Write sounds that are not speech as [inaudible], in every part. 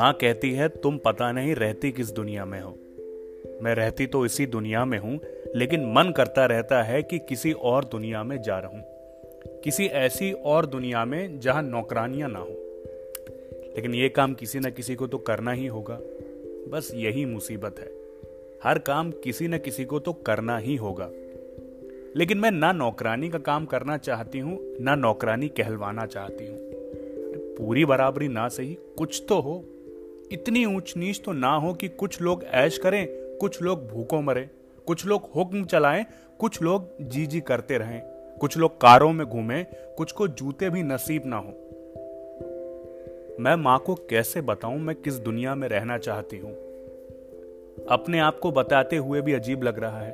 माँ कहती है, तुम पता नहीं रहती किस दुनिया में हो। मैं रहती तो इसी दुनिया में हूँ, लेकिन मन करता रहता है कि किसी और दुनिया में जा रहूँ। किसी ऐसी और दुनिया में जहाँ नौकरानियाँ ना हो। लेकिन ये काम किसी न किसी को तो करना ही होगा। बस यही मुसीबत है। हर काम किसी न किसी को तो करना ही होगा। लेकिन मैं ना नौकरानी का काम करना चाहती हूँ, ना नौकरानी कहलवाना चाहती हूँ। पूरी बराबरी ना सही कुछ तो हो। इतनी ऊंच नीच तो ना हो कि कुछ लोग ऐश करें, कुछ लोग भूखों मरे, कुछ लोग हुक्म चलाएँ, कुछ लोग जी जी करते रहें, कुछ लोग कारों में घूमें, कुछ को जूते भी नसीब ना हो। मैं माँ को कैसे बताऊँ मैं किस दुनिया में रहना चाहती हूँ? अपने आप को बताते हुए भी अजीब लग रहा है।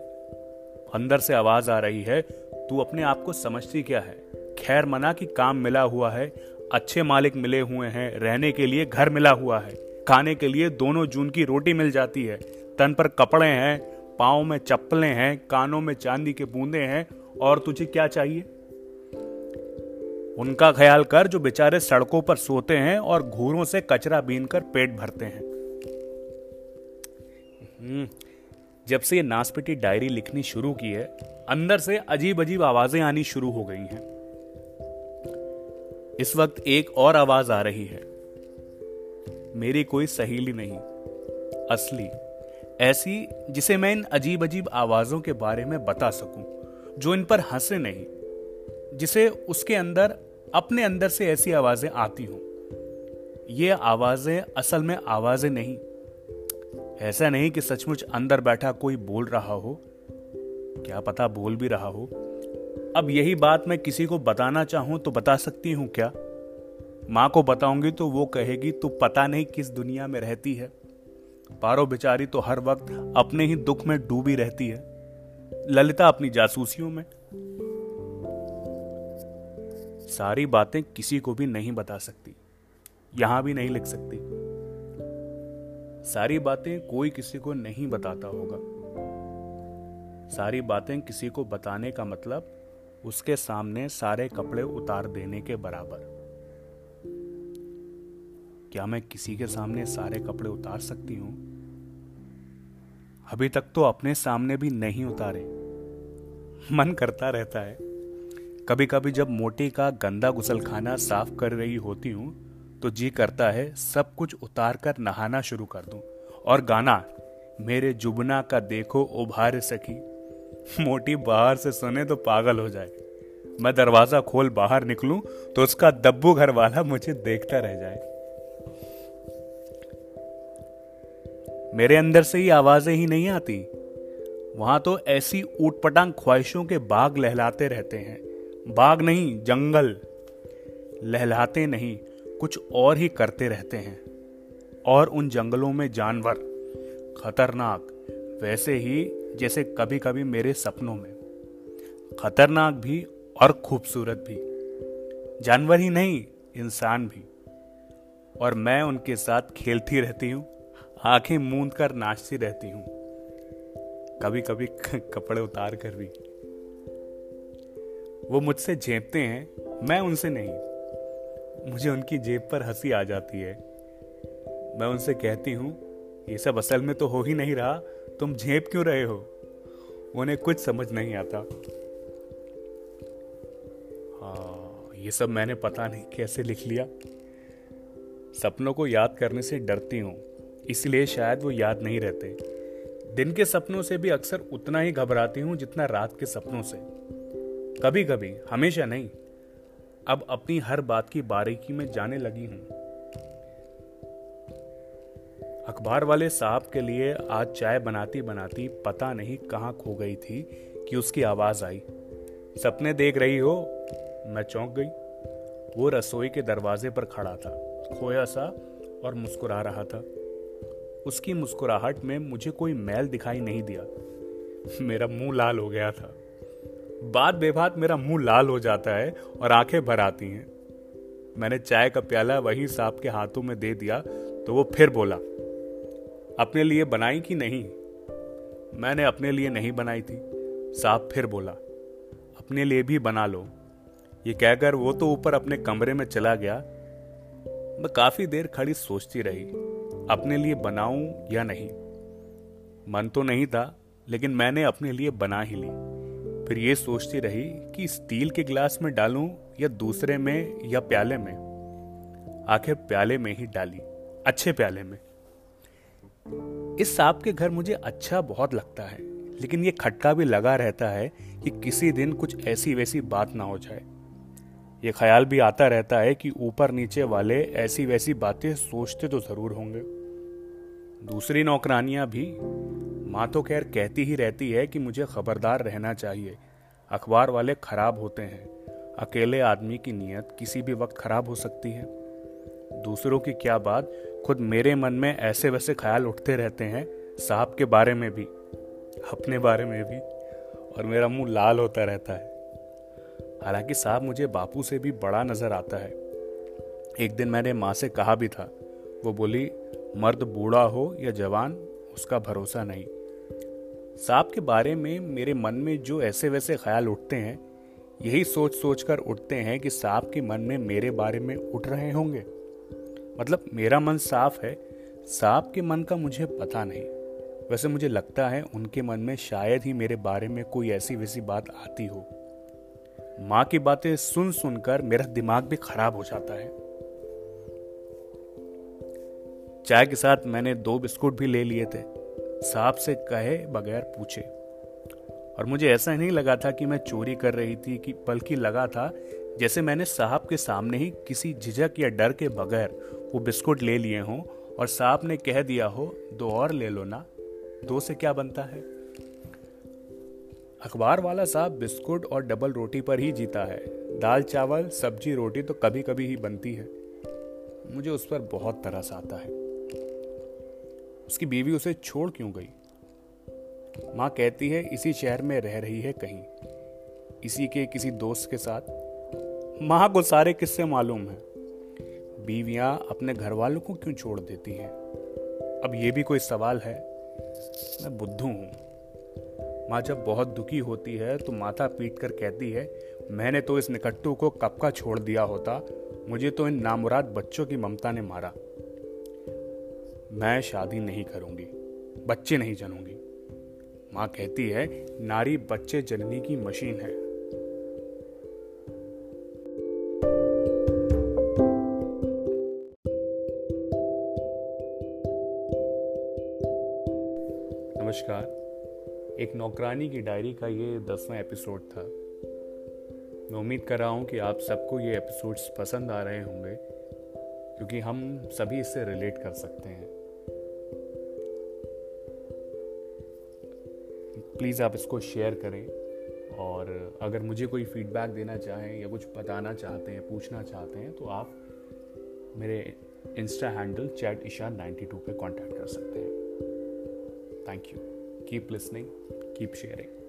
अंदर से आवाज़ आ रही है, तू अपने आप को समझती क्या है? खैर मना कि काम मिला हुआ है, अच्छे मालिक मिले हुए हैं, रहने के लिए घर मिला हुआ है। खाने के लिए दोनों जून की रोटी मिल जाती है। तन पर कपड़े हैं पाओ में चप्पलें हैं कानों में चांदी के बूंदे हैं और तुझे क्या चाहिए? उनका ख्याल कर जो बेचारे सड़कों पर सोते हैं और घूरों से कचरा बीन कर पेट भरते हैं। हम्म, जब से ये नासपिटी डायरी लिखनी शुरू की है अंदर से अजीब अजीब आवाज़ें आनी शुरू हो गई हैं। इस वक्त एक और आवाज़ आ रही है। मेरी कोई सहेली नहीं, असली। ऐसी जिसे मैं इन अजीब अजीब आवाजों के बारे में बता सकूँ, जो इन पर हंसे नहीं, जिसे उसके अंदर, अपने अंदर से ऐसी आवाज़ें आती हों। ये आवाज़ें असल में आवाज़ें नहीं। ऐसा नहीं कि सचमुच अंदर बैठा कोई बोल रहा हो। क्या पता बोल भी रहा हो। अब यही बात मैं किसी को बताना चाहूँ तो बता सकती हूँ क्या? माँ को बताऊँगी तो वो कहेगी, तू पता नहीं किस दुनिया में रहती है। पारो बेचारी तो हर वक्त अपने ही दुख में डूबी रहती है। ललिता अपनी जासूसियों में। सारी बातें किसी को भी नहीं बता सकती, यहाँ भी नहीं लिख सकती। सारी बातें कोई किसी को नहीं बताता होगा। सारी बातें किसी को बताने का मतलब उसके सामने सारे कपड़े उतार देने के बराबर। क्या मैं किसी के सामने सारे कपड़े उतार सकती हूँ? अभी तक तो अपने सामने भी नहीं उतारे। मन करता रहता है। कभी कभी जब मोटी का गंदा गुसलखाना साफ़ कर रही होती हूँ तो जी करता है, सब कुछ उतार कर नहाना शुरू कर दूँ। और गाना, मेरे जुबना का देखो उभार सकी मोटी बाहर से सुने तो पागल हो जाए। मैं दरवाज़ा खोल बाहर निकलूं तो उसका दब्बू घर वाला मुझे देखता रह जाए। मेरे अंदर से ही आवाज़ें ही नहीं आती। वहाँ तो ऐसी ऊटपटांग ख्वाहिशों के बाग लहलाते रहते हैं। बाग नहीं, जंगल। लहलाते नहीं, कुछ और ही करते रहते हैं। और उन जंगलों में जानवर, खतरनाक, वैसे ही जैसे कभी कभी मेरे सपनों में। खतरनाक भी और खूबसूरत भी। जानवर ही नहीं, इंसान भी। और मैं उनके साथ खेलती रहती हूँ। आँखें मूंद कर नाचती रहती हूँ। कभी कभी [laughs] कपड़े उतार कर भी। वो मुझसे झेपते हैं, मैं उनसे नहीं। मुझे उनकी जेब पर हँसी आ जाती है। मैं उनसे कहती हूँ, ये सब असल में तो हो ही नहीं रहा, तुम झेप क्यों रहे हो? उन्हें कुछ समझ नहीं आता। हाँ ये सब मैंने पता नहीं कैसे लिख लिया। सपनों को याद करने से डरती हूँ। इसलिए शायद वो याद नहीं रहते। दिन के सपनों से भी अक्सर उतना ही घबराती हूँ जितना रात के सपनों से। कभी कभी हमेशा नहीं। अब अपनी हर बात की बारीकी में जाने लगी हूँ। अखबार वाले साहब के लिए आज चाय बनाती बनाती पता नहीं कहाँ खो गई थी कि उसकी आवाज़ आई। सपने देख रही हो, मैं चौंक गई। वो रसोई के दरवाजे पर खड़ा था। खोया सा और मुस्कुरा रहा था। उसकी मुस्कुराहट में मुझे कोई मैल दिखाई नहीं दिया। मेरा मुँह लाल हो गया था। बात बेबात मेरा मुँह लाल हो जाता है और आँखें भर आती हैं। मैंने चाय का प्याला वही साहब के हाथों में दे दिया तो वो फिर बोला, अपने लिए बनाई कि नहीं? मैंने अपने लिए नहीं बनाई थी। साहब फिर बोला, अपने लिए भी बना लो। ये कहकर वो तो ऊपर अपने कमरे में चला गया। मैं काफ़ी देर खड़ी सोचती रही। अपने लिए बनाऊँ या नहीं। मन तो नहीं था, लेकिन मैंने अपने लिए बना ही ली। फिर ये सोचती रही कि स्टील के ग्लास में डालूं या दूसरे में या प्याले में। आखिर प्याले में ही डाली, अच्छे प्याले में। इस सांप के घर मुझे अच्छा बहुत लगता है, लेकिन ये खटका भी लगा रहता है कि किसी दिन कुछ ऐसी वैसी बात ना हो जाए। ये ख्याल भी आता रहता है कि ऊपर नीचे वाले ऐसी वैसी बातें सोचते तो ज़रूर होंगे। दूसरी नौकरानियाँ भी माँ तो खैर कहती ही रहती है कि मुझे खबरदार रहना चाहिए। अखबार वाले खराब होते हैं। अकेले आदमी की नीयत किसी भी वक्त खराब हो सकती है। दूसरों की क्या बात? खुद मेरे मन में ऐसे वैसे ख्याल उठते रहते हैं, साहब के बारे में भी, अपने बारे में भी, और मेरा मुँह लाल होता रहता है। हालाँकि साहब मुझे बापू से भी बड़ा नज़र आता है। एक दिन मैंने माँ से कहा भी था। वो बोली, मर्द बूढ़ा हो या जवान, उसका भरोसा नहीं। साहब के बारे में मेरे मन में जो ऐसे वैसे ख्याल उठते हैं, यही सोच सोच कर उठते हैं कि साहब के मन में मेरे बारे में उठ रहे होंगे। मतलब मेरा मन साफ़ है, साहब के मन का मुझे पता नहीं। वैसे मुझे लगता है उनके मन में शायद ही मेरे बारे में कोई ऐसी वैसी बात आती हो। माँ की बातें सुन सुनकर मेरा दिमाग भी खराब हो जाता है। चाय के साथ मैंने दो बिस्कुट भी ले लिए थे साहब से कहे बगैर पूछे। और मुझे ऐसा नहीं लगा था कि मैं चोरी कर रही थी कि बल्कि लगा था जैसे मैंने साहब के सामने ही किसी झिझक या डर के बगैर वो बिस्कुट ले लिए हों और साहब ने कह दिया हो, दो और ले लो ना, दो से क्या बनता है? अखबार वाला साहब बिस्कुट और डबल रोटी पर ही जीता है। दाल, चावल, सब्ज़ी, रोटी तो कभी कभी ही बनती है। मुझे उस पर बहुत तरस आता है। उसकी बीवी उसे छोड़ क्यों गई? माँ कहती है, इसी शहर में रह रही है कहीं। इसी के किसी दोस्त के साथ। माँ को सारे किस्से मालूम है। बीवियाँ अपने घर वालों को क्यों छोड़ देती हैं? अब ये भी कोई सवाल है? मैं बुद्धू हूँ। माँ जब बहुत दुखी होती है तो माथा पीट कर कहती है, मैंने तो इस निकट्टू को कब का छोड़ दिया होता? मुझे तो इन नामुराद बच्चों की ममता ने मारा। मैं शादी नहीं करूँगी, बच्चे नहीं जनूँगी। माँ कहती है, नारी बच्चे जननी की मशीन है। नमस्कार। एक नौकरानी की डायरी का ये दसवां एपिसोड था। मैं उम्मीद कर रहा हूँ कि आप सबको ये एपिसोड्स पसंद आ रहे होंगे, क्योंकि हम सभी इससे रिलेट कर सकते हैं। प्लीज़ आप इसको शेयर करें, और अगर मुझे कोई फीडबैक देना चाहें या कुछ बताना चाहते हैं, पूछना चाहते हैं तो आप मेरे insta handle chat Isha ninety two पर कॉन्टैक्ट कर सकते हैं। Thank you. Keep listening, keep sharing.